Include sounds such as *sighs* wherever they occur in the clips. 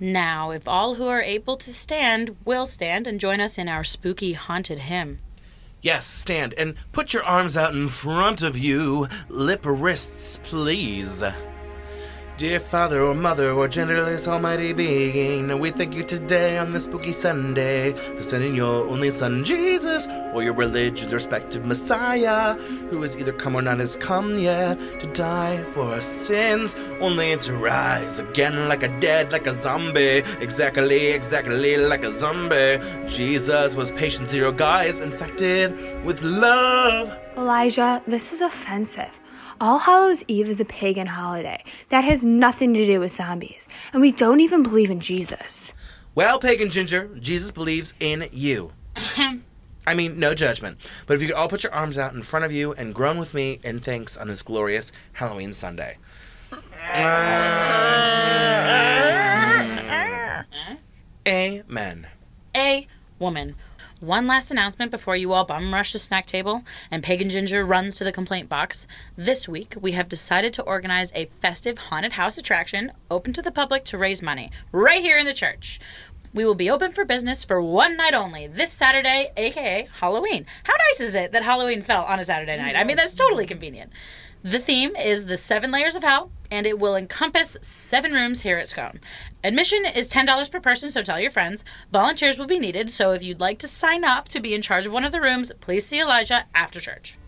Now, if all who are able to stand will stand and join us in our spooky haunted hymn. Yes, stand and put your arms out in front of you. Lip wrists, please. Dear Father or Mother or genderless Almighty Being, we thank you today on this spooky Sunday for sending your only Son Jesus or your religion's respective Messiah, who has either come or not has come yet to die for our sins, only to rise again like a dead, like a zombie, exactly, exactly like a zombie. Jesus was patient zero guys infected with love. Elijah, this is offensive. All Hallows Eve is a pagan holiday that has nothing to do with zombies, and we don't even believe in Jesus. Well, Pagan Ginger, Jesus believes in you. *laughs* I mean, no judgment. But if you could all put your arms out in front of you and groan with me in thanks on this glorious Halloween Sunday. *laughs* Amen. A woman. One last announcement before you all bum rush the snack table and Pagan Ginger runs to the complaint box. This week, we have decided to organize a festive haunted house attraction open to the public to raise money right here in the church. We will be open for business for one night only this Saturday, aka Halloween. How nice is it that Halloween fell on a Saturday night? I mean, that's totally convenient. The theme is the seven layers of hell, and it will encompass seven rooms here at Scone. Admission is $10 per person, so tell your friends. Volunteers will be needed, so if you'd like to sign up to be in charge of one of the rooms, please see Elijah after church.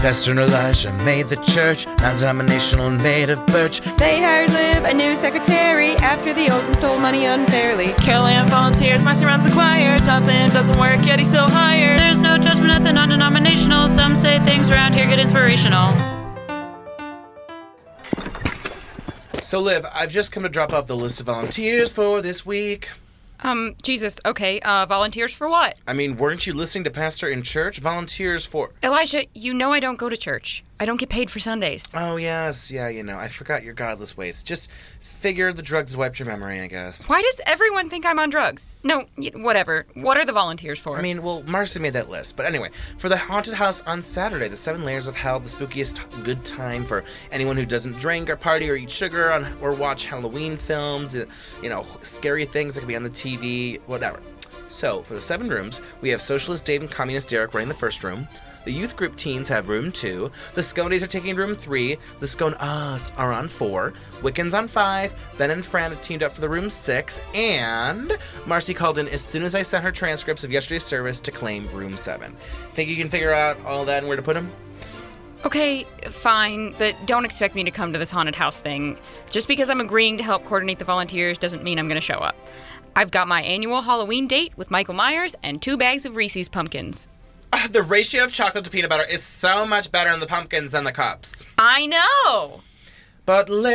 Pastor Elijah made the church non-denominational and made of birch. They hired Liv, a new secretary, after the old one stole money unfairly. Carol Ann volunteers, Marcy runs the choir. Jonathan doesn't work yet, he's still hired. There's no judgment at the non denominational. Some say things around here get inspirational. So, Liv, I've just come to drop off the list of volunteers for this week. Um, Jesus, okay, uh, volunteers for what? I mean, weren't you listening to Pastor in church? Volunteers for. Elijah, you know I don't go to church. I don't get paid for Sundays. Oh, yes, yeah, you know, I forgot your godless ways. Just figured the drugs wiped your memory, I guess. Why does everyone think I'm on drugs? No, whatever. What are the volunteers for? I mean, well, Marcy made that list. But anyway, for the haunted house on Saturday, the seven layers of hell, the spookiest good time for anyone who doesn't drink or party or eat sugar on, or watch Halloween films, you know, scary things that could be on the TV, whatever. So, for the seven rooms, we have Socialist Dave and Communist Derek running the first room. The youth group teens have room two. The Sconies are taking room three. The Scone Us are on four. Wiccans on five. Ben and Fran have teamed up for the room six. And Marcy called in as soon as I sent her transcripts of yesterday's service to claim room seven. Think you can figure out all that and where to put them? okay, fine, but don't expect me to come to this haunted house thing. Just because I'm agreeing to help coordinate the volunteers doesn't mean I'm gonna show up. I've got my annual Halloween date with Michael Myers and two bags of Reese's pumpkins. Ah, the ratio of chocolate to peanut butter is so much better in the pumpkins than the cups. I know! But Liv,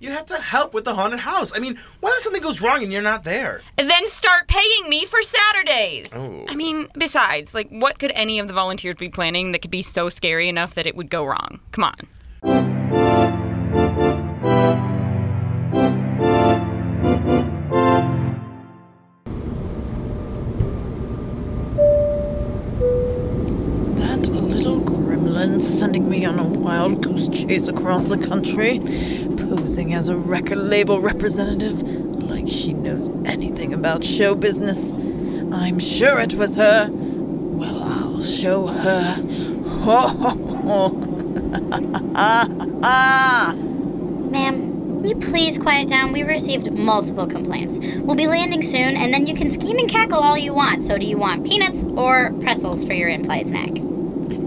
you had to help with the haunted house. I mean, what if something goes wrong and you're not there? Then start paying me for Saturdays. Oh. I mean, besides, like, what could any of the volunteers be planning that could be so scary enough that it would go wrong? Come on. Wild goose chase across the country, posing as a record label representative like she knows anything about show business. I'm sure it was her. Well, I'll show her. Ho, *laughs* ho! Ma'am, will you please quiet down? We've received multiple complaints. We'll be landing soon, and then you can scheme and cackle all you want. So, do you want peanuts or pretzels for your in-flight snack?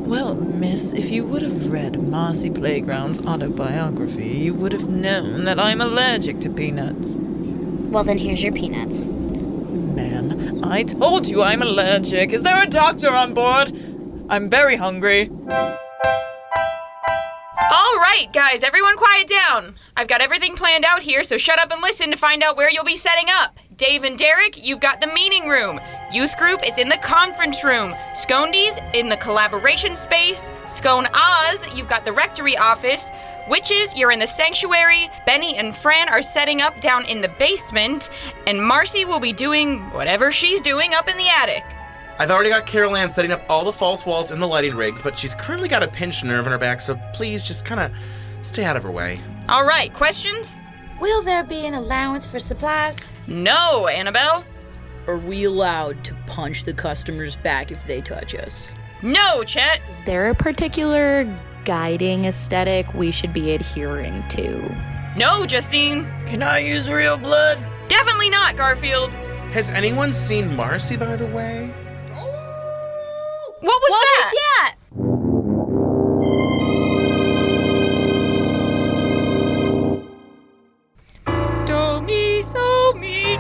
Well, miss, if you would have read Marcy Playground's autobiography, you would have known that I'm allergic to peanuts. Well, then here's your peanuts. Man, I told you I'm allergic. Is there a doctor on board? I'm very hungry. All right, guys, everyone quiet down. I've got everything planned out here, so shut up and listen to find out where you'll be setting up. Dave and Derek, you've got the meeting room. Youth group is in the conference room. Scondies in the collaboration space. Scone Oz, you've got the rectory office. Witches, you're in the sanctuary. Benny and Fran are setting up down in the basement. And Marcy will be doing whatever she's doing up in the attic. I've already got Carol Ann setting up all the false walls and the lighting rigs, but she's currently got a pinched nerve in her back, so please just kind of stay out of her way. All right, questions? Will there be an allowance for supplies? No, Annabelle. Are we allowed to punch the customers back if they touch us? No, Chet. Is there a particular guiding aesthetic we should be adhering to? No, Justine. Can I use real blood? Definitely not, Garfield. Has anyone seen Marcy, by the way? What was that? Yeah. Do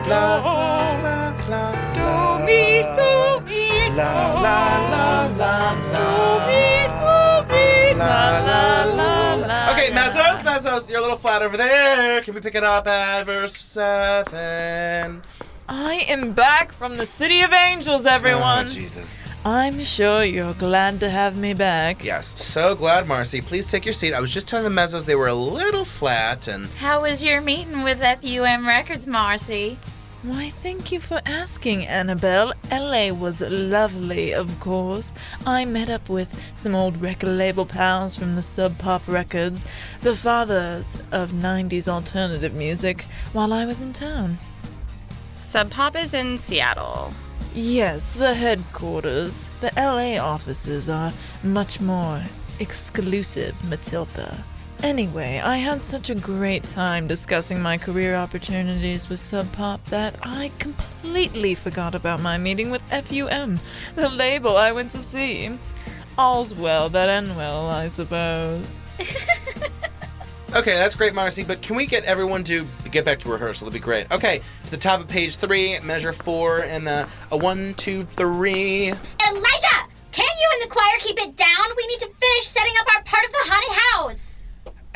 mi do. la, la, Do mi so mi la, la, la, la, la. mi so mi la la la la. Okay, Mezzos, Mezzos, you're a little flat over there. Can we pick it up at verse 7? I am back from the City of Angels, everyone. Oh, Jesus. I'm sure you're glad to have me back. Yes, so glad, Marcy. Please take your seat. I was just telling the Mezzos they were a little flat and. How was your meeting with FUM Records, Marcy? Why, thank you for asking, Annabelle. LA was lovely, of course. I met up with some old record label pals from the Sub Pop Records, the fathers of 90s alternative music, while I was in town. Sub Pop is in Seattle. Yes, the headquarters. The LA offices are much more exclusive, Matilda. Anyway, I had such a great time discussing my career opportunities with Sub Pop that I completely forgot about my meeting with FUM, the label I went to see. All's well that end well, I suppose. *laughs* Okay, that's great, Marcy, but can we get everyone to get back to rehearsal? That'd be great. Okay, to the top of page three, measure four, and uh, a one, two, three. Elijah! Can't you and the choir keep it down? We need to finish setting up our part of the haunted house.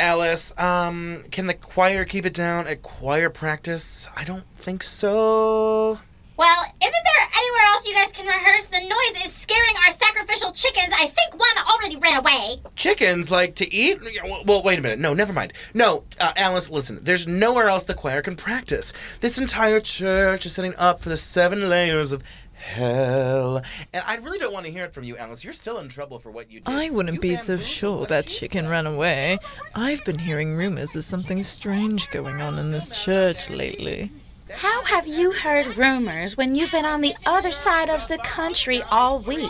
Alice, um, can the choir keep it down at choir practice? I don't think so. Well, isn't there anywhere else you guys can rehearse? The noise is scaring our sacrificial chickens. I think one already ran away. Chickens like to eat? Well, wait a minute. No, never mind. No, uh, Alice, listen. There's nowhere else the choir can practice. This entire church is setting up for the seven layers of hell. And I really don't want to hear it from you, Alice. You're still in trouble for what you did. I wouldn't You be so sure that she- can run away. I've been hearing rumors there's something strange going on in this church lately. How have you heard rumors when you've been on the other side of the country all week?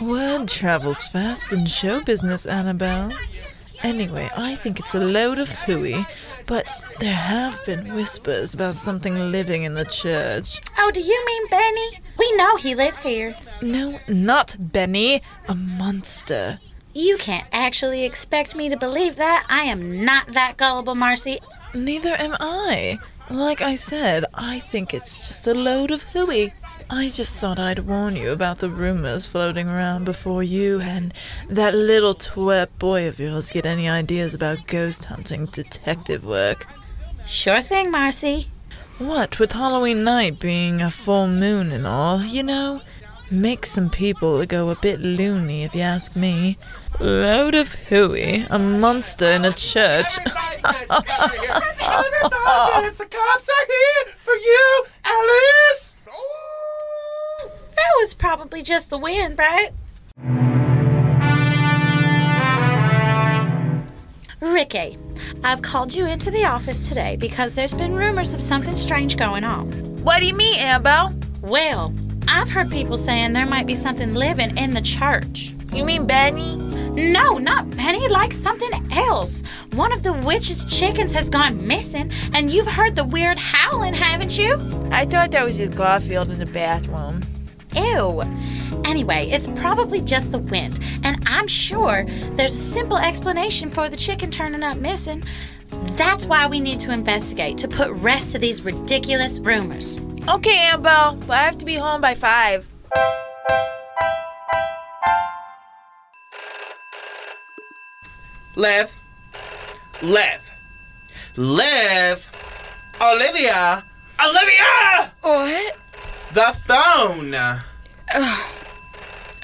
Word travels fast in show business, Annabelle. Anyway, I think it's a load of hooey, but there have been whispers about something living in the church. Oh, do you mean Benny? We know he lives here. No, not Benny, a monster. You can't actually expect me to believe that. I am not that gullible, Marcy. Neither am I. Like I said, I think it's just a load of hooey. I just thought I'd warn you about the rumors floating around before you and that little twerp boy of yours get any ideas about ghost hunting detective work. Sure thing, Marcy. What with Halloween night being a full moon and all, you know, makes some people go a bit loony if you ask me. Load of hooey, a monster in a church. Everybody, *laughs* the cops are here for you, Alice. Ooh. That was probably just the wind, right? Ricky, I've called you into the office today because there's been rumors of something strange going on. What do you mean, Annabelle? Well, I've heard people saying there might be something living in the church. You mean Benny? No, not Benny, like something else. One of the witch's chickens has gone missing, and you've heard the weird howling, haven't you? I thought that was just Garfield in the bathroom. Ew. Anyway, it's probably just the wind, and I'm sure there's a simple explanation for the chicken turning up missing. That's why we need to investigate to put rest to these ridiculous rumors. Okay, Annabelle, but I have to be home by five. Lev. Lev. Lev. Olivia. Olivia! What? The phone.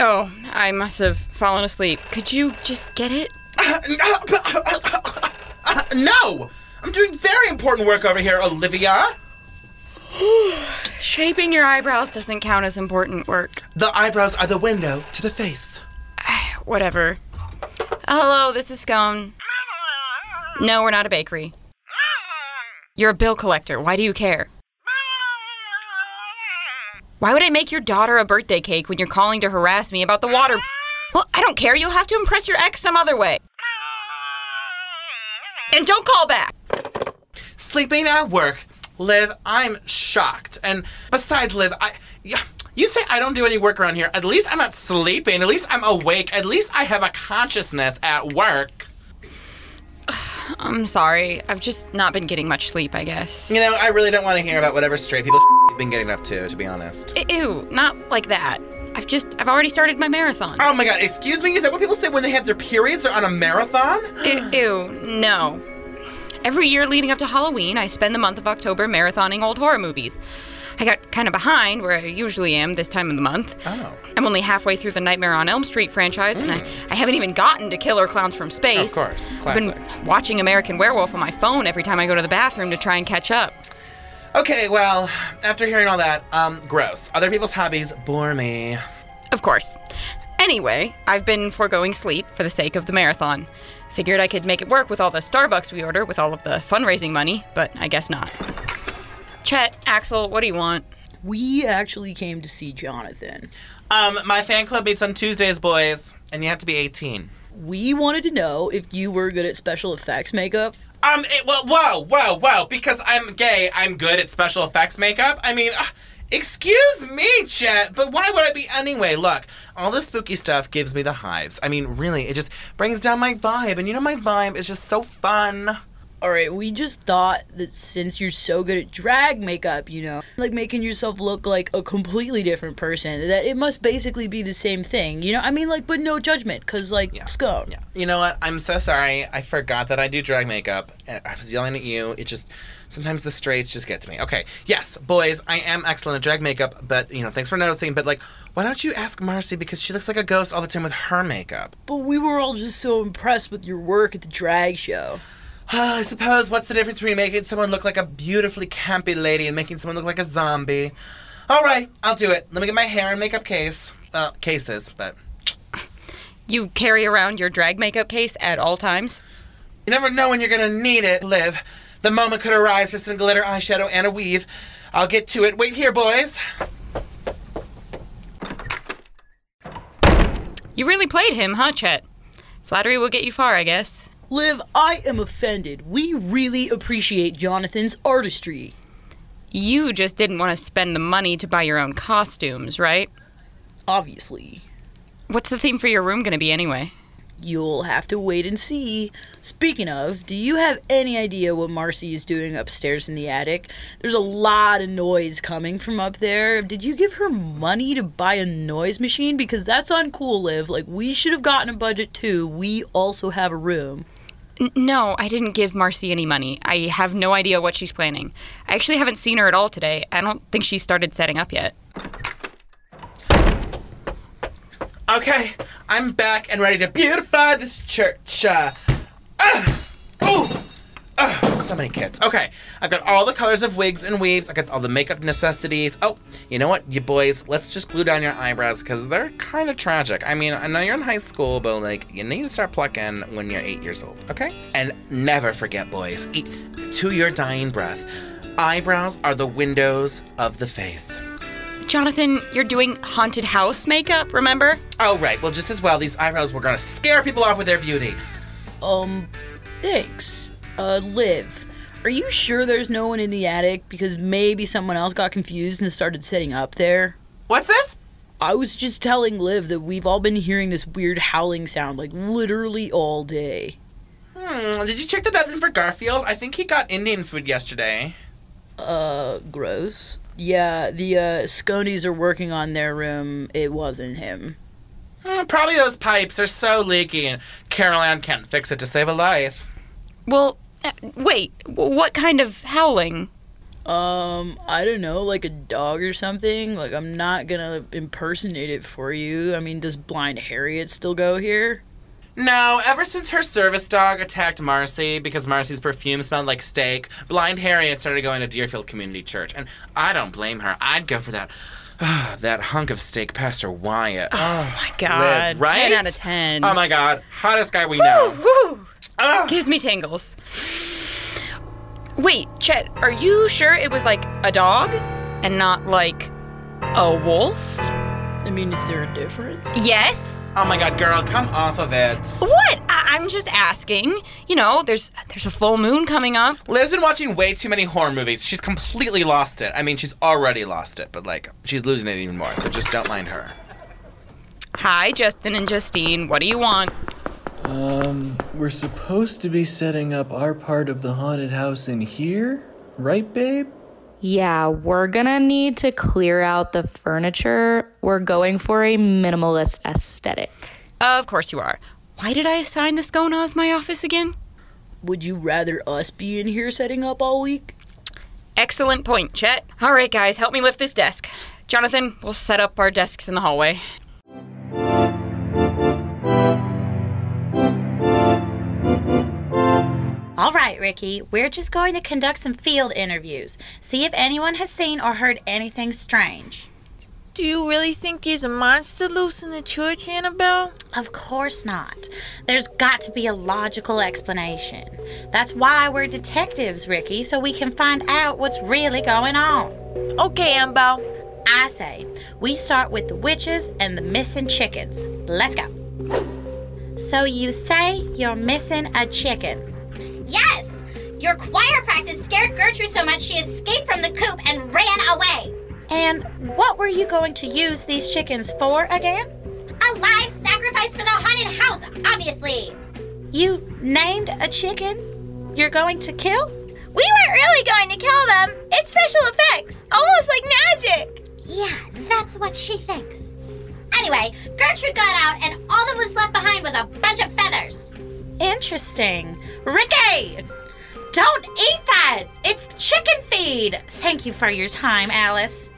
Oh, I must have fallen asleep. Could you just get it? *laughs* no! I'm doing very important work over here, Olivia. *sighs* Shaping your eyebrows doesn't count as important work. The eyebrows are the window to the face. *sighs* Whatever. Hello, this is Scone. No, we're not a bakery. You're a bill collector. Why do you care? Why would I make your daughter a birthday cake when you're calling to harass me about the water? Well, I don't care. You'll have to impress your ex some other way. And don't call back. Sleeping at work. Liv, I'm shocked. And besides, Liv, I. Yeah, you say I don't do any work around here. At least I'm not sleeping. At least I'm awake. At least I have a consciousness at work. *sighs* I'm sorry. I've just not been getting much sleep, I guess. You know, I really don't want to hear about whatever straight people been getting up to, to be honest. Ew, not like that. I've just, I've already started my marathon. Oh my god, excuse me? Is that what people say when they have their periods? They're on a marathon? Ew, ew, no. Every year leading up to Halloween, I spend the month of October marathoning old horror movies. I got kind of behind where I usually am this time of the month. Oh. I'm only halfway through the Nightmare on Elm Street franchise, and I, hmm. I haven't even gotten to Killer Clowns from Space. Of course, I've been watching American Werewolf on my phone every time I go to the bathroom to try and catch up. Okay, well, after hearing all that, um, gross. Other people's hobbies bore me. Of course. Anyway, I've been foregoing sleep for the sake of the marathon. Figured I could make it work with all the Starbucks we order with all of the fundraising money, but I guess not. Chet, Axel, what do you want? We actually came to see Jonathan. Um, my fan club meets on Tuesdays, boys, and you have to be 18. We wanted to know if you were good at special effects makeup. Um, it, well, whoa, whoa, whoa, because I'm gay, I'm good at special effects makeup. I mean, uh, excuse me, Chet, but why would I be anyway? Look, all this spooky stuff gives me the hives. I mean, really, it just brings down my vibe, and you know, my vibe is just so fun. All right, we just thought that since you're so good at drag makeup, you know, like making yourself look like a completely different person, that it must basically be the same thing. You know, I mean, like, but no judgment, cause like Yeah. scone. Yeah. You know what? I'm so sorry. I forgot that I do drag makeup. and I was yelling at you. It just sometimes the straights just get to me. Okay. Yes, boys, I am excellent at drag makeup, but you know, thanks for noticing. But like, why don't you ask Marcy because she looks like a ghost all the time with her makeup? But we were all just so impressed with your work at the drag show. *sighs* I suppose what's the difference between making someone look like a beautifully campy lady and making someone look like a zombie? All right, I'll do it. Let me get my hair and makeup case. Uh, cases, but You carry around your drag makeup case at all times? You never know when you're gonna need it, Liv. The moment could arise for some glitter, eyeshadow, and a weave. I'll get to it. Wait here, boys. You really played him, huh, Chet? Flattery will get you far, I guess. Liv, I am offended. We really appreciate Jonathan's artistry. You just didn't want to spend the money to buy your own costumes, right? Obviously. What's the theme for your room going to be anyway? You'll have to wait and see. Speaking of, do you have any idea what Marcy is doing upstairs in the attic? There's a lot of noise coming from up there. Did you give her money to buy a noise machine? Because that's uncool, Liv. Like, we should have gotten a budget too. We also have a room. No, I didn't give Marcy any money. I have no idea what she's planning. I actually haven't seen her at all today. I don't think she started setting up yet. Okay, I'm back and ready to beautify this church. Uh, ah, ooh, ah, so many kids. Okay, I've got all the colors of wigs and weaves. I got all the makeup necessities. Oh, you know what, you boys? Let's just glue down your eyebrows because they're kind of tragic. I mean, I know you're in high school, but like, you need to start plucking when you're eight years old. Okay? And never forget, boys, eat to your dying breath. Eyebrows are the windows of the face. Jonathan, you're doing haunted house makeup, remember? Oh, right. Well, just as well, these eyebrows were gonna scare people off with their beauty. Um, thanks. Uh, Liv, are you sure there's no one in the attic? Because maybe someone else got confused and started setting up there? What's this? I was just telling Liv that we've all been hearing this weird howling sound like literally all day. Hmm, did you check the bathroom for Garfield? I think he got Indian food yesterday. Uh, gross. Yeah, the uh, Sconies are working on their room. It wasn't him. Hmm, probably those pipes are so leaky and Carol Ann can't fix it to save a life. Well, wait, what kind of howling? Um, I don't know, like a dog or something. Like, I'm not gonna impersonate it for you. I mean, does Blind Harriet still go here? No, ever since her service dog attacked Marcy because Marcy's perfume smelled like steak, Blind Harriet started going to Deerfield Community Church. And I don't blame her. I'd go for that. *sighs* that hunk of steak, Pastor Wyatt. Oh, my God, Liv, right? 10 out of 10. Oh my God, hottest guy we know. Woo! Ah! Gives me tingles. Wait, Chet, are you sure it was like a dog and not like a wolf? I mean, is there a difference? Yes. Oh my god, girl, come off of it. What? I- I'm just asking. You know, there's there's a full moon coming up. Liv's been watching way too many horror movies. She's completely lost it. I mean, she's already lost it, but like, she's losing it even more, so just don't mind her. Hi, Justin and Justine. What do you want? Um, we're supposed to be setting up our part of the haunted house in here, right, babe? Yeah, we're gonna need to clear out the furniture. We're going for a minimalist aesthetic. Of course you are. Why did I assign the scone as my office again? Would you rather us be in here setting up all week? Excellent point, Chet. All right, guys, help me lift this desk. Jonathan, we'll set up our desks in the hallway. All right, Ricky, we're just going to conduct some field interviews. See if anyone has seen or heard anything strange. Do you really think there's a monster loose in the church, Annabelle? Of course not. There's got to be a logical explanation. That's why we're detectives, Ricky, so we can find out what's really going on. Okay, Annabelle. I say, we start with the witches and the missing chickens. Let's go. So you say you're missing a chicken. Yes! Your choir practice scared Gertrude so much she escaped from the coop and ran away. And what were you going to use these chickens for again? A live sacrifice for the haunted house, obviously. You named a chicken you're going to kill? We weren't really going to kill them. It's special effects, almost like magic. Yeah, that's what she thinks. Anyway, Gertrude got out, and all that was left behind was a bunch of feathers. Interesting. Ricky! Don't eat that! It's chicken feed! Thank you for your time, Alice.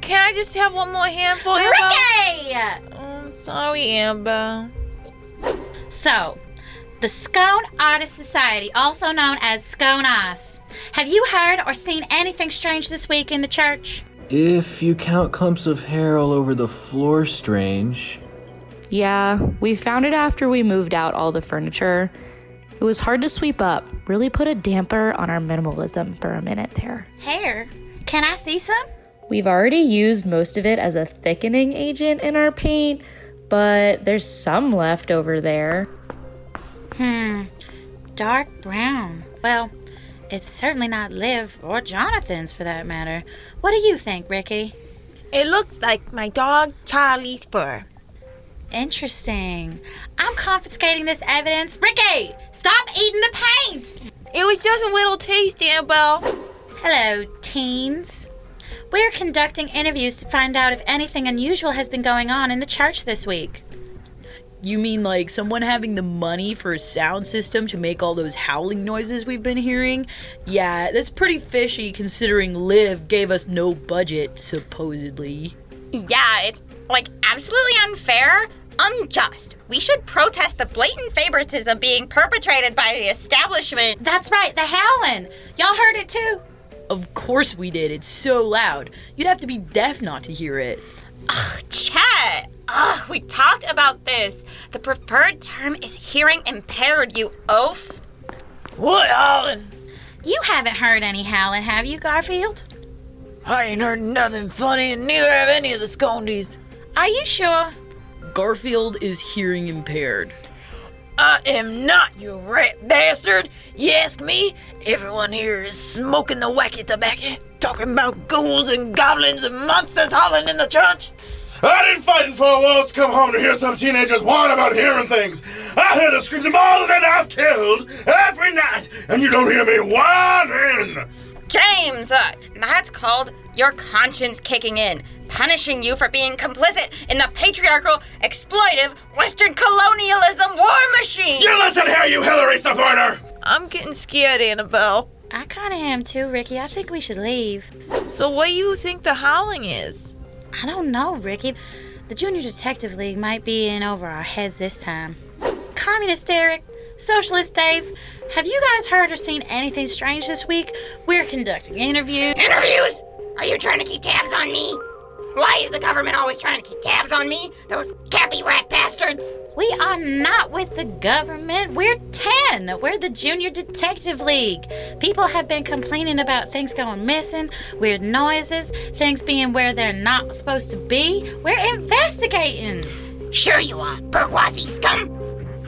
Can I just have one more handful, Annabelle? Ricky! Oh, sorry, Annabelle. So, the Scone Artist Society, also known as Scone Us. Have you heard or seen anything strange this week in the church? If you count clumps of hair all over the floor, strange. Yeah, we found it after we moved out all the furniture. It was hard to sweep up, really put a damper on our minimalism for a minute there. Hair? Can I see some? We've already used most of it as a thickening agent in our paint, but there's some left over there. Hmm, dark brown. Well, it's certainly not Liv or Jonathan's for that matter. What do you think, Ricky? It looks like my dog Charlie's fur. Interesting. I'm confiscating this evidence. Ricky, stop eating the paint! It was just a little taste, Annabelle. Hello, teens. We're conducting interviews to find out if anything unusual has been going on in the church this week. You mean like someone having the money for a sound system to make all those howling noises we've been hearing? Yeah, that's pretty fishy considering Liv gave us no budget, supposedly. Yeah, it's like absolutely unfair, unjust. We should protest the blatant favoritism being perpetrated by the establishment. That's right, the howling. Y'all heard it too. Of course we did. It's so loud. You'd have to be deaf not to hear it. Ugh, Chet! Ugh, we talked about this. The preferred term is hearing impaired, you oaf. What, Alan? You haven't heard any howling, have you, Garfield? I ain't heard nothing funny, and neither have any of the Scondies. Are you sure? Garfield is hearing impaired. I am not, you rat bastard. You ask me? Everyone here is smoking the wacky tobacco, talking about ghouls and goblins and monsters howling in the church. I didn't fight fighting four walls come home to hear some teenagers whine about hearing things. I hear the screams of all the men I've killed every night, and you don't hear me whining. James, uh, that's called your conscience kicking in, punishing you for being complicit in the patriarchal, exploitive, Western colonialism war machine. You listen here, you Hillary supporter! I'm getting scared, Annabelle. I kind of am too, Ricky. I think we should leave. So, what do you think the howling is? I don't know, Ricky. The Junior Detective League might be in over our heads this time. Communist Eric, Socialist Dave, have you guys heard or seen anything strange this week? We're conducting interviews. Interviews? Are you trying to keep tabs on me? Why is the government always trying to keep tabs on me? Those cappy rat bastards! We are not with the government. We're 10. We're the Junior Detective League. People have been complaining about things going missing, weird noises, things being where they're not supposed to be. We're investigating. Sure you are, bourgeoisie scum!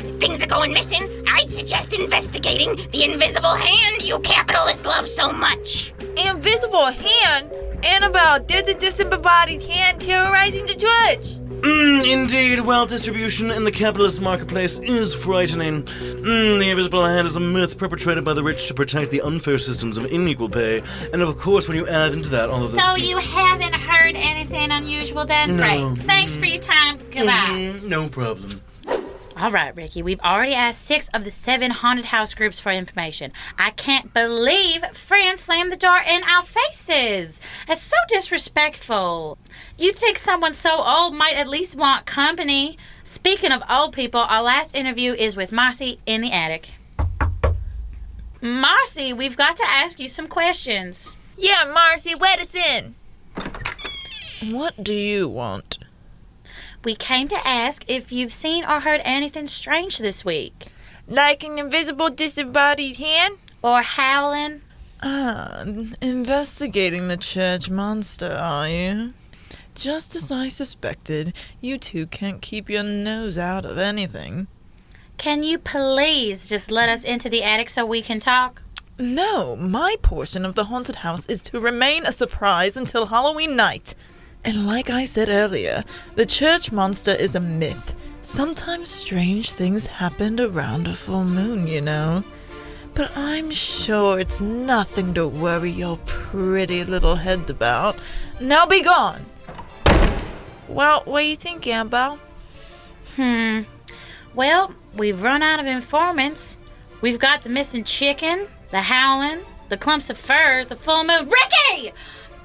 If things are going missing, I'd suggest investigating the invisible hand you capitalists love so much. Invisible hand? Annabelle, there's a disembodied hand terrorizing the church. Mm, indeed, wealth distribution in the capitalist marketplace is frightening. Mm, the invisible hand is a myth perpetrated by the rich to protect the unfair systems of unequal pay. And of course, when you add into that all of those. So you haven't heard anything unusual then? No. Great. Thanks for your time. Goodbye. Mm, no problem. All right, Ricky, we've already asked six of the seven haunted house groups for information. I can't believe Fran slammed the door in our faces. That's so disrespectful. You'd think someone so old might at least want company. Speaking of old people, our last interview is with Marcy in the attic. Marcy, we've got to ask you some questions. Yeah, Marcy, let us in. What do you want? We came to ask if you've seen or heard anything strange this week. Like an invisible disembodied hand? Or howling? Ah, investigating the church monster, are you? Just as I suspected, you two can't keep your nose out of anything. Can you please just let us into the attic so we can talk? No, my portion of the haunted house is to remain a surprise until Halloween night. And like I said earlier, the church monster is a myth. Sometimes strange things happened around a full moon, you know. But I'm sure it's nothing to worry your pretty little head about. Now be gone! Well, what do you think, Annabelle? Hmm. Well, we've run out of informants. We've got the missing chicken, the howling, the clumps of fur, the full moon. Ricky!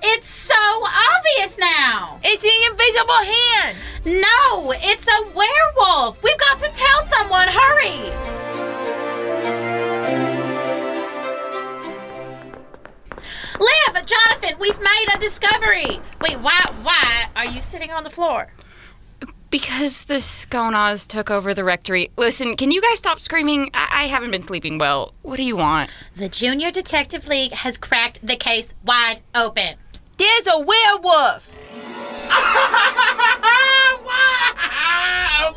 It's so obvious now! It's an invisible hand! No, it's a werewolf! We've got to tell someone! Hurry! Liv, Jonathan, we've made a discovery! Wait, why, why are you sitting on the floor? Because the Skonaz took over the rectory. Listen, can you guys stop screaming? I, I haven't been sleeping well. What do you want? The Junior Detective League has cracked the case wide open. There's a werewolf! *laughs* oh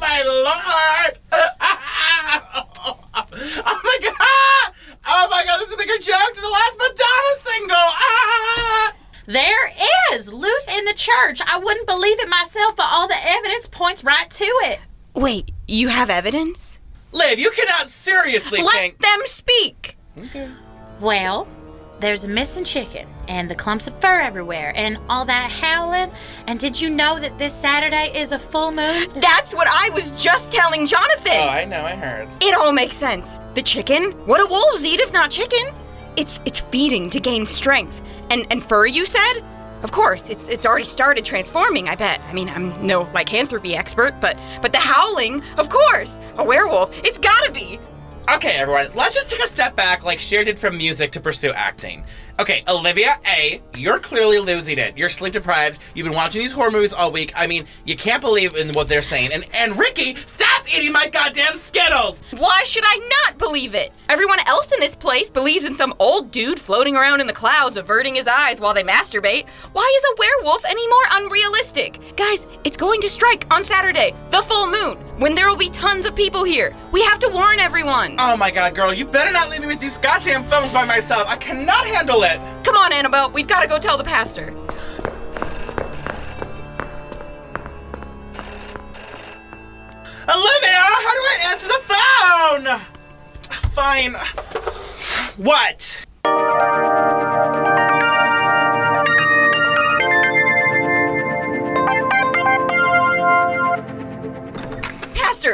my lord! *laughs* oh my god! Oh my god, this is a bigger joke than the last Madonna single! *laughs* There is! Loose in the church. I wouldn't believe it myself, but all the evidence points right to it. Wait, you have evidence? Liv, you cannot seriously Let think. them speak! Okay. Well, there's a missing chicken, and the clumps of fur everywhere, and all that howling. And did you know that this Saturday is a full moon? That's what I was just telling Jonathan! Oh, I know, I heard. It all makes sense. The chicken? What do wolves eat if not chicken? It's it's feeding to gain strength. And and fur, you said? Of course, it's it's already started transforming, I bet. I mean, I'm no lycanthropy expert, but but the howling, of course. A werewolf, it's gotta be. Okay, everyone, let's just take a step back like Cher did from music to pursue acting. Okay, Olivia, A, you're clearly losing it. You're sleep deprived. You've been watching these horror movies all week. I mean, you can't believe in what they're saying. And and Ricky, stop eating my goddamn Skittles! Why should I not believe it? Everyone else in this place believes in some old dude floating around in the clouds, averting his eyes while they masturbate. Why is a werewolf any more unrealistic? Guys, it's going to strike on Saturday, the full moon, when there will be tons of people here. We have to warn everyone. Oh my god, girl, you better not leave me with these goddamn phones by myself. I cannot handle it. Come on, Annabelle, we've got to go tell the pastor. Olivia, how do I answer the phone? Fine. What?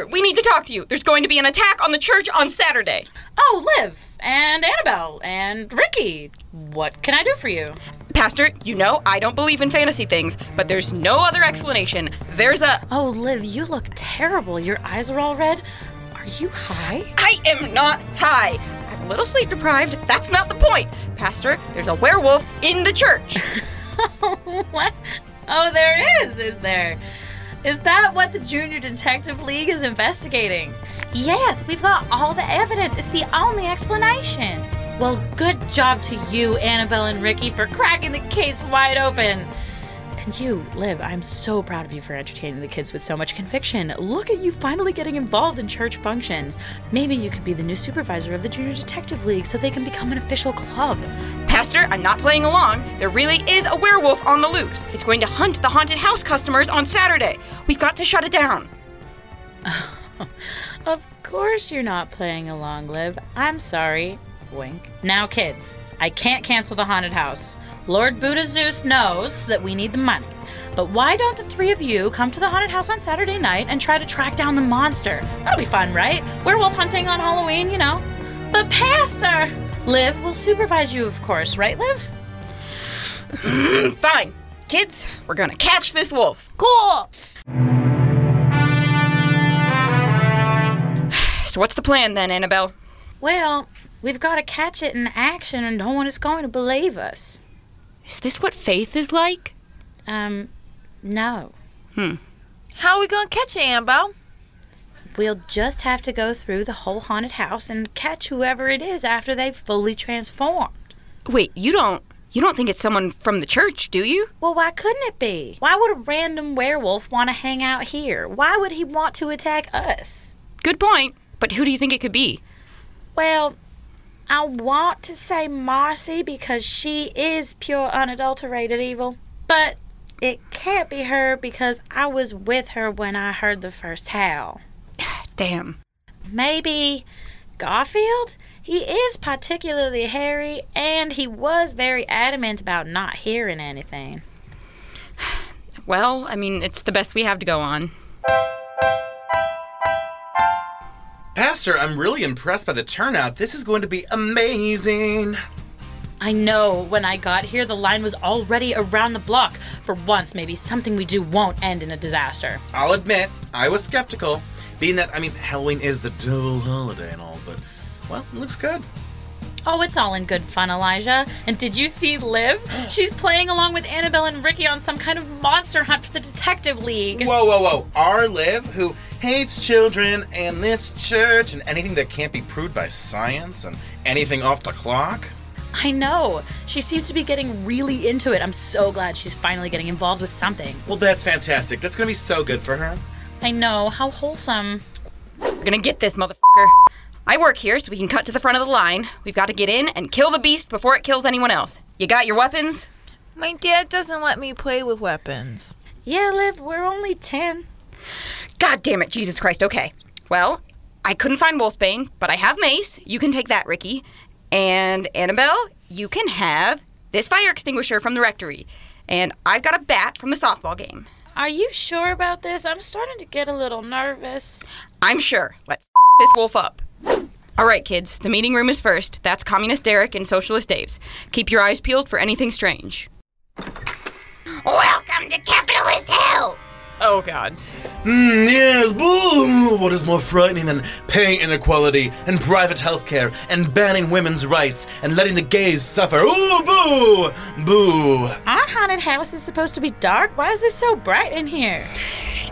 We need to talk to you. There's going to be an attack on the church on Saturday. Oh, Liv, and Annabelle, and Ricky. What can I do for you? Pastor, you know I don't believe in fantasy things, but there's no other explanation. There's a. Oh, Liv, you look terrible. Your eyes are all red. Are you high? I am not high. I'm a little sleep deprived. That's not the point. Pastor, there's a werewolf in the church. *laughs* what? Oh, there is, is there? Is that what the Junior Detective League is investigating? Yes, we've got all the evidence. It's the only explanation. Well, good job to you, Annabelle and Ricky, for cracking the case wide open. And you, Liv, I'm so proud of you for entertaining the kids with so much conviction. Look at you finally getting involved in church functions. Maybe you could be the new supervisor of the Junior Detective League so they can become an official club. Pastor, I'm not playing along. There really is a werewolf on the loose. It's going to hunt the haunted house customers on Saturday. We've got to shut it down. *laughs* Of course you're not playing along, Liv. I'm sorry. Wink. Now, kids, I can't cancel the haunted house. Lord Buddha Zeus knows that we need the money. But why don't the three of you come to the haunted house on Saturday night and try to track down the monster? That'll be fun, right? Werewolf hunting on Halloween, you know. But, Pastor! Liv will supervise you, of course, right, Liv? *clears throat* Fine. Kids, we're gonna catch this wolf. Cool. *sighs* So, what's the plan then, Annabelle? Well, we've got to catch it in action, and no one is going to believe us. Is this what faith is like? Um, no. Hmm. How are we gonna catch it, Annabelle? We'll just have to go through the whole haunted house and catch whoever it is after they've fully transformed. Wait, you don't. You don't think it's someone from the church, do you? Well, why couldn't it be? Why would a random werewolf want to hang out here? Why would he want to attack us? Good point. But who do you think it could be? Well, I want to say Marcy because she is pure unadulterated evil. But it can't be her because I was with her when I heard the first howl. Damn. Maybe Garfield? He is particularly hairy, and he was very adamant about not hearing anything. *sighs* Well, I mean, it's the best we have to go on. Pastor, I'm really impressed by the turnout. This is going to be amazing. I know, when I got here, the line was already around the block. For once, maybe something we do won't end in a disaster. I'll admit, I was skeptical. Being that, I mean, Halloween is the devil's holiday and all, but, well, it looks good. Oh, it's all in good fun, Elijah. And did you see Liv? *gasps* She's playing along with Annabelle and Ricky on some kind of monster hunt for the Detective League. Whoa, whoa, whoa. Our Liv, who hates children and this church and anything that can't be proved by science and anything off the clock? I know. She seems to be getting really into it. I'm so glad she's finally getting involved with something. Well, that's fantastic. That's going to be so good for her. I know. How wholesome. We're gonna get this motherfucker. I work here so we can cut to the front of the line. We've got to get in and kill the beast before it kills anyone else. You got your weapons? My dad doesn't let me play with weapons. Yeah, Liv, we're only 10. God damn it, Jesus Christ. Okay. Well, I couldn't find Wolfsbane, but I have Mace. You can take that, Ricky. And Annabelle, you can have this fire extinguisher from the rectory. And I've got a bat from the softball game. Are you sure about this? I'm starting to get a little nervous. I'm sure. Let's this wolf up. All right, kids, the meeting room is first. That's Communist Derek and Socialist Dave's. Keep your eyes peeled for anything strange. Welcome to capitalist hell! Oh, God. Hmm, yes, boo! What is more frightening than pay inequality and private healthcare and banning women's rights and letting the gays suffer? Ooh, boo! Boo! Our haunted house is supposed to be dark. Why is it so bright in here?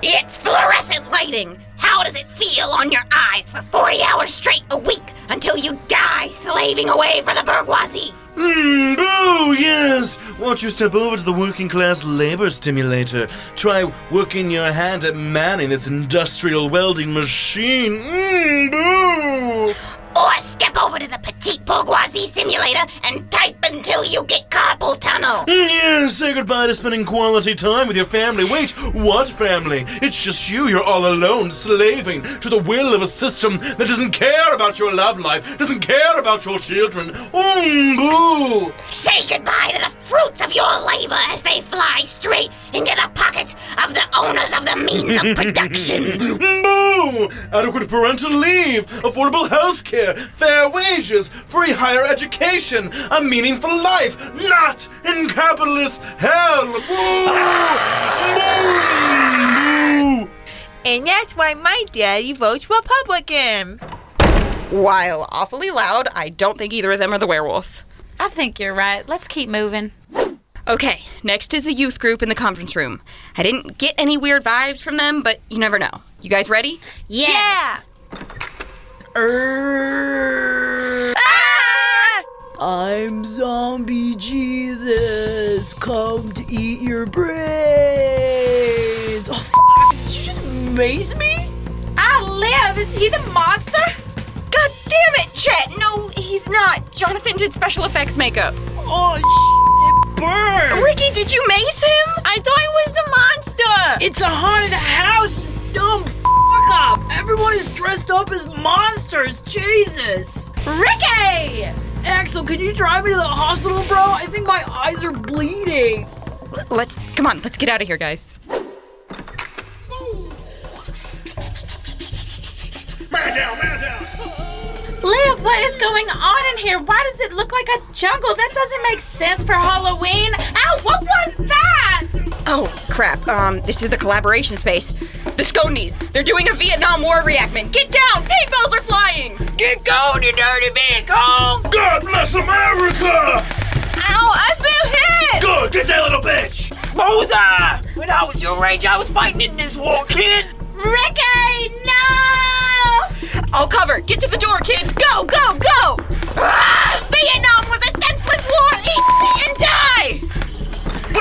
It's fluorescent lighting! How does it feel on your eyes for 40 hours straight a week until you die slaving away for the bourgeoisie? Hmm, boo, yes! Won't you step over to the working class labor stimulator? Try working your hand at manning this industrial welding machine. Mmm, step over to the petite bourgeoisie simulator and type until you get carpal tunnel. Mm, Yes, say goodbye to spending quality time with your family. Wait, what family? It's just you. You're all alone, slaving to the will of a system that doesn't care about your love life, doesn't care about your children. Boo! Say goodbye to the fruits of your labor as they fly straight into the pockets of the owners of the means of production. *laughs* Boo! Adequate parental leave, affordable health care, fair wages, free higher education, a meaningful life, not in capitalist hell. Boo! Boo! And that's why my daddy votes Republican. While awfully loud, I don't think either of them are the werewolf. I think you're right. Let's keep moving. Okay, next is the youth group in the conference room. I didn't get any weird vibes from them, but you never know. You guys ready? Yes. Ah! I'm Zombie Jesus. Come to eat your brains. Oh, f- did you just maze me? Ah, I live. Is he the monster? God damn it, Chet! No, he's not. Jonathan did special effects makeup. Oh, sh- it burned. Ricky, did you mace him? I thought he was the monster. It's a haunted house, you dumb up. Everyone is dressed up as monsters. Jesus. Ricky! Axel, could you drive me to the hospital, bro? I think my eyes are bleeding. Let's come on, let's get out of here, guys. Man down, man down! Liv, what is going on in here? Why does it look like a jungle? That doesn't make sense for Halloween. Ow, what was that? Oh, crap. Um, this is the collaboration space. The Sconies. They're doing a Vietnam War reenactment. Get down! Paintballs are flying! Get going, you dirty bitch. Home. God bless America! Ow, I've been hit! Good, get that little bitch! Bullseye! When I was your age, I was fighting in this war, kid. Ricky, no! I'll cover. Get to the door, kids. Go, go, go! Ah! Vietnam was a senseless war. Eat and die!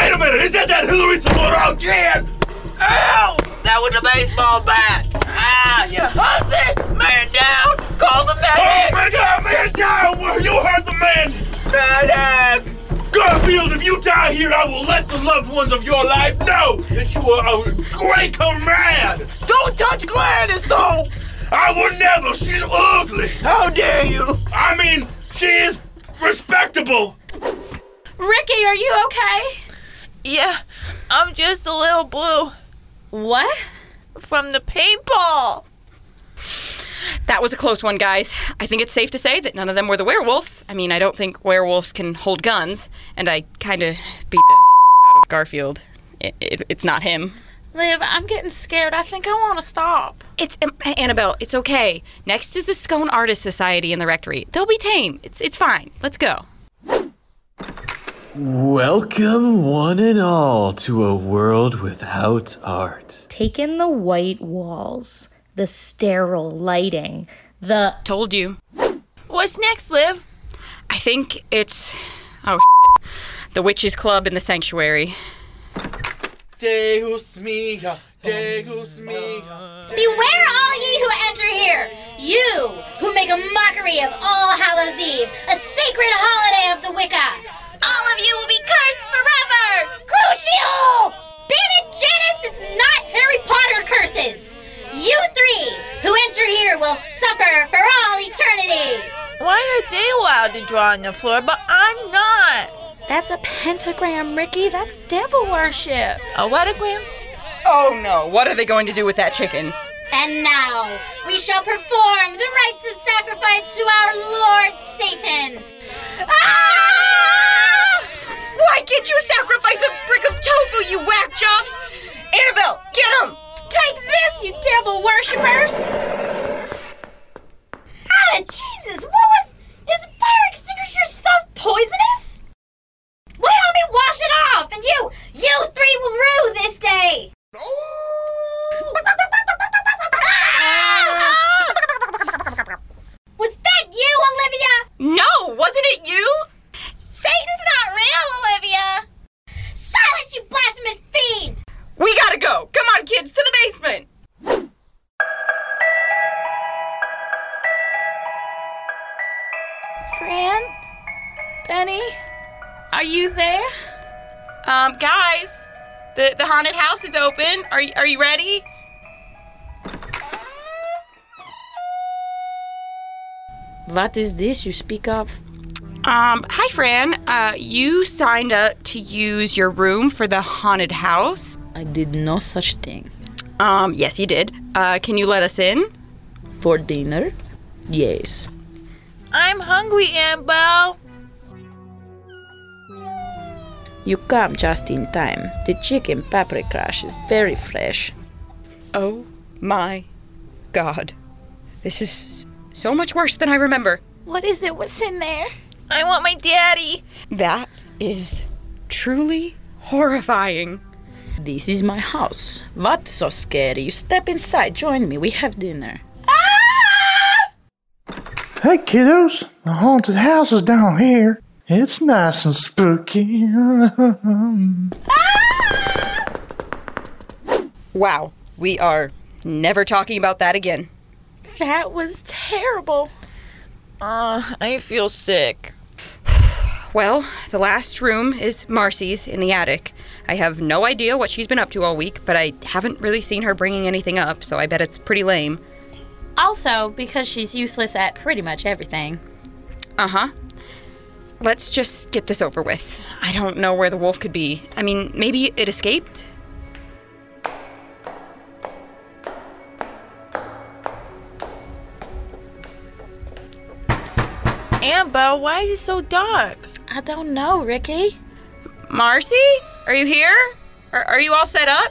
Wait a minute, is that that Hillary supporter out? Ow! That was a baseball bat. Ah, you hussy! Man down! Call the medic! Oh, medic! man down, man down! Where you heard the man! Medic! Garfield, if you die here, I will let the loved ones of your life know that you are a great command! Don't touch Gladys, though! I would never, she's ugly! How dare you! I mean, she is respectable! Ricky, are you okay? Yeah, I'm just a little blue What? from the paintball. That was a close one, guys. I think it's safe to say that none of them were the werewolf. I mean, I don't think werewolves can hold guns, and I kind of beat the *laughs* out of Garfield. It, it, it's not him. Liv, I'm getting scared. I think I want to stop. It's um, Annabelle. It's okay. Next is the Scone Artist Society in the Rectory. They'll be tame. It's it's fine. Let's go. Welcome, one and all, to a world without art. Take in the white walls, the sterile lighting, the. Told you. What's next, Liv? I think it's oh *laughs* the Witches Club in the Sanctuary. Deus mia, Deus mia. Beware all ye who enter here, you who make a mockery of on the floor, but I'm not? That's a pentagram, Ricky. That's devil worship. A whatagram? Oh no! What are they going to do with that chicken? And now we shall perform the rites of sacrifice to our Lord Satan. Ah! Why can't you sacrifice a brick of tofu, you whack jobs? Annabelle, get him! Take this, you devil worshippers! Ah, Jesus, what was. Is fire extinguisher stuff poisonous? Well, help me wash it off, and you, you three will rue this day! Ah! Was that you, Olivia? No, wasn't it you? Satan's not real, Olivia! Silence, you blasphemous fiend! We gotta go. Come on, kids, to the basement. Fran? Benny? Are you there? Um, guys, the the haunted house is open. Are are you ready? What is this you speak of? Um, hi, Fran. Uh, you signed up to use your room for the haunted house. I did no such thing. Um, yes, you did. Uh, can you let us in? For dinner? Yes. I'm hungry, Annabelle. You come just in time. The chicken paprikash is very fresh. Oh my god. This is so much worse than I remember. What is it? What's in there? I want my daddy. That is truly horrifying. This is my house. What's so scary? You step inside, join me. We have dinner. Hey kiddos, the haunted house is down here. It's nice and spooky. *laughs* Wow, we are never talking about that again. That was terrible. Uh, I feel sick. *sighs* Well, the last room is Marcy's in the attic. I have no idea what she's been up to all week, but I haven't really seen her bringing anything up, so I bet it's pretty lame. Also, because she's useless at pretty much everything. Uh huh. Let's just get this over with. I don't know where the wolf could be. I mean, maybe it escaped? Amber, why is it so dark? I don't know, Ricky. Marcy? Are you here? Are, are you all set up?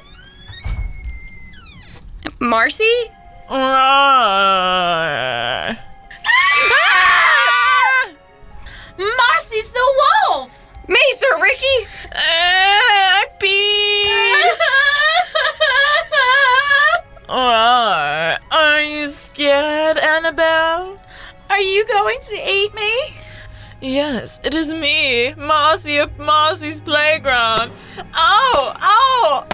Marcy? Uh, Marcy's the wolf! Mace or Ricky? I peed. Uh, *laughs* are you scared, Annabelle? Are you going to eat me? Yes, it is me, Marcy of Marcy's playground. Oh, oh!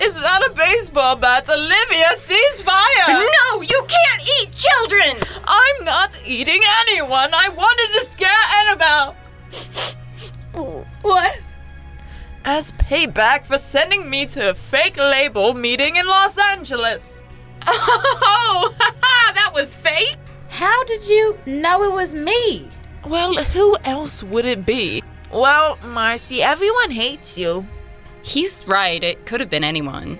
Is that a baseball bat? Olivia, cease fire! No, you can't eat children! I'm not eating anyone. I wanted to scare payback for sending me to a fake label meeting in Los Angeles. Oh, *laughs* that was fake? How did you know it was me? Well, who else would it be? Well, Marcy, everyone hates you. He's right. It could have been anyone.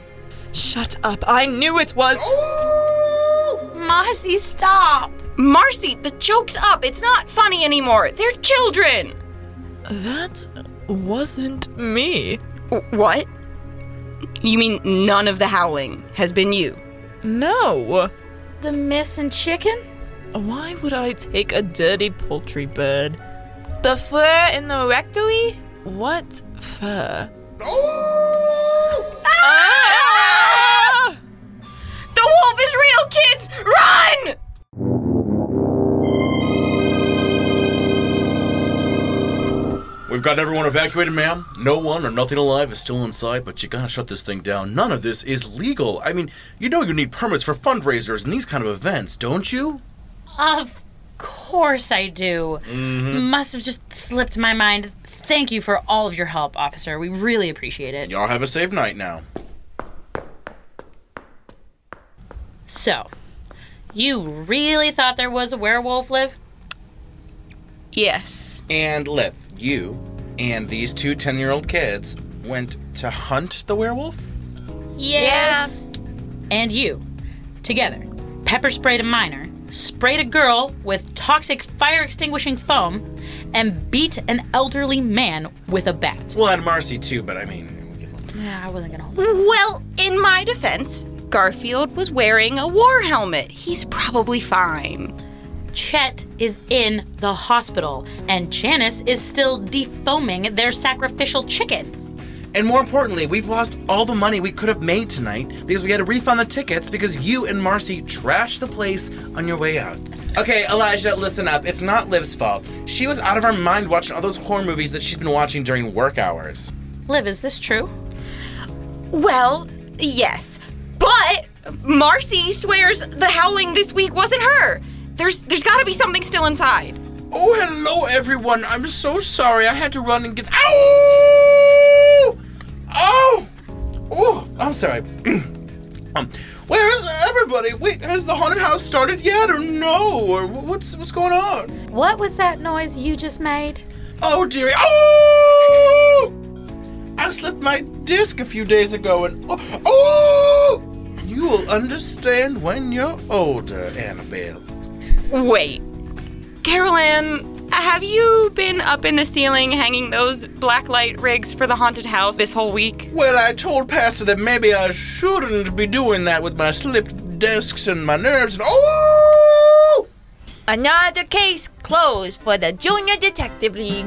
Shut up. I knew it was. Marcy, stop. Marcy, the joke's up. It's not funny anymore. They're children. That wasn't me. What? You mean none of the howling has been you? No. The missing chicken? Why would I take a dirty poultry bird? The fur in the rectory? What fur? Ah! The wolf is real, kids! Run! We've got everyone evacuated, ma'am. No one or nothing alive is still inside, but you gotta shut this thing down. None of this is legal. I mean, you know you need permits for fundraisers and these kind of events, don't you? Of course I do. Mm-hmm. Must have just slipped my mind. Thank you for all of your help, officer. We really appreciate it. Y'all have a safe night now. So, you really thought there was a werewolf, Liv? Yes. And Liv, you and these two 10 year old kids went to hunt the werewolf? Yes. And you, together, pepper sprayed a minor, sprayed a girl with toxic fire extinguishing foam, and beat an elderly man with a bat. Well, and Marcy too, but I mean, Yeah, I wasn't gonna hold Well, in my defense, Garfield was wearing a war helmet. He's probably fine. Chet is in the hospital, and Janice is still defoaming their sacrificial chicken. And more importantly, we've lost all the money we could have made tonight because we had to refund the tickets because you and Marcy trashed the place on your way out. Okay, Elijah, listen up. It's not Liv's fault. She was out of her mind watching all those horror movies that she's been watching during work hours. Liv, is this true? Well, yes. But Marcy swears the howling this week wasn't her. There's there's got to be something still inside. Oh, hello, everyone. I'm so sorry. I had to run and get. Ow! Oh! Oh, I'm sorry. *clears throat* um, where is everybody? Wait, has the haunted house started yet, or no? Or what's what's going on? What was that noise you just made? Oh, dearie. Oh! I slipped my disc a few days ago, and oh, oh! You will understand when you're older, Annabelle. Wait. Carol Ann, have you been up in the ceiling hanging those black light rigs for the haunted house this whole week? Well, I told Pastor that maybe I shouldn't be doing that with my slipped discs and my nerves. And oh! Another case closed for the Junior Detective League.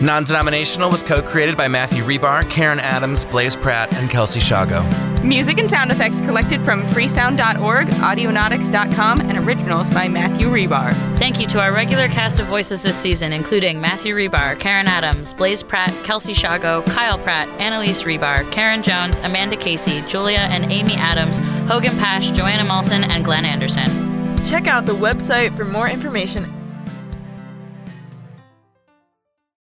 Non Denominational was co created by Matthew Rebar, Karen Adams, Blaze Pratt, and Kelsey Shago. Music and sound effects collected from freesound.org, audionautix.com, and originals by Matthew Rebar. Thank you to our regular cast of voices this season, including Matthew Rebar, Karen Adams, Blaze Pratt, Kelsey Shago, Kyle Pratt, Annalise Rebar, Karen Jones, Amanda Casey, Julia and Amy Adams, Hogan Pash, Joanna Malson, and Glenn Anderson. Check out the website for more information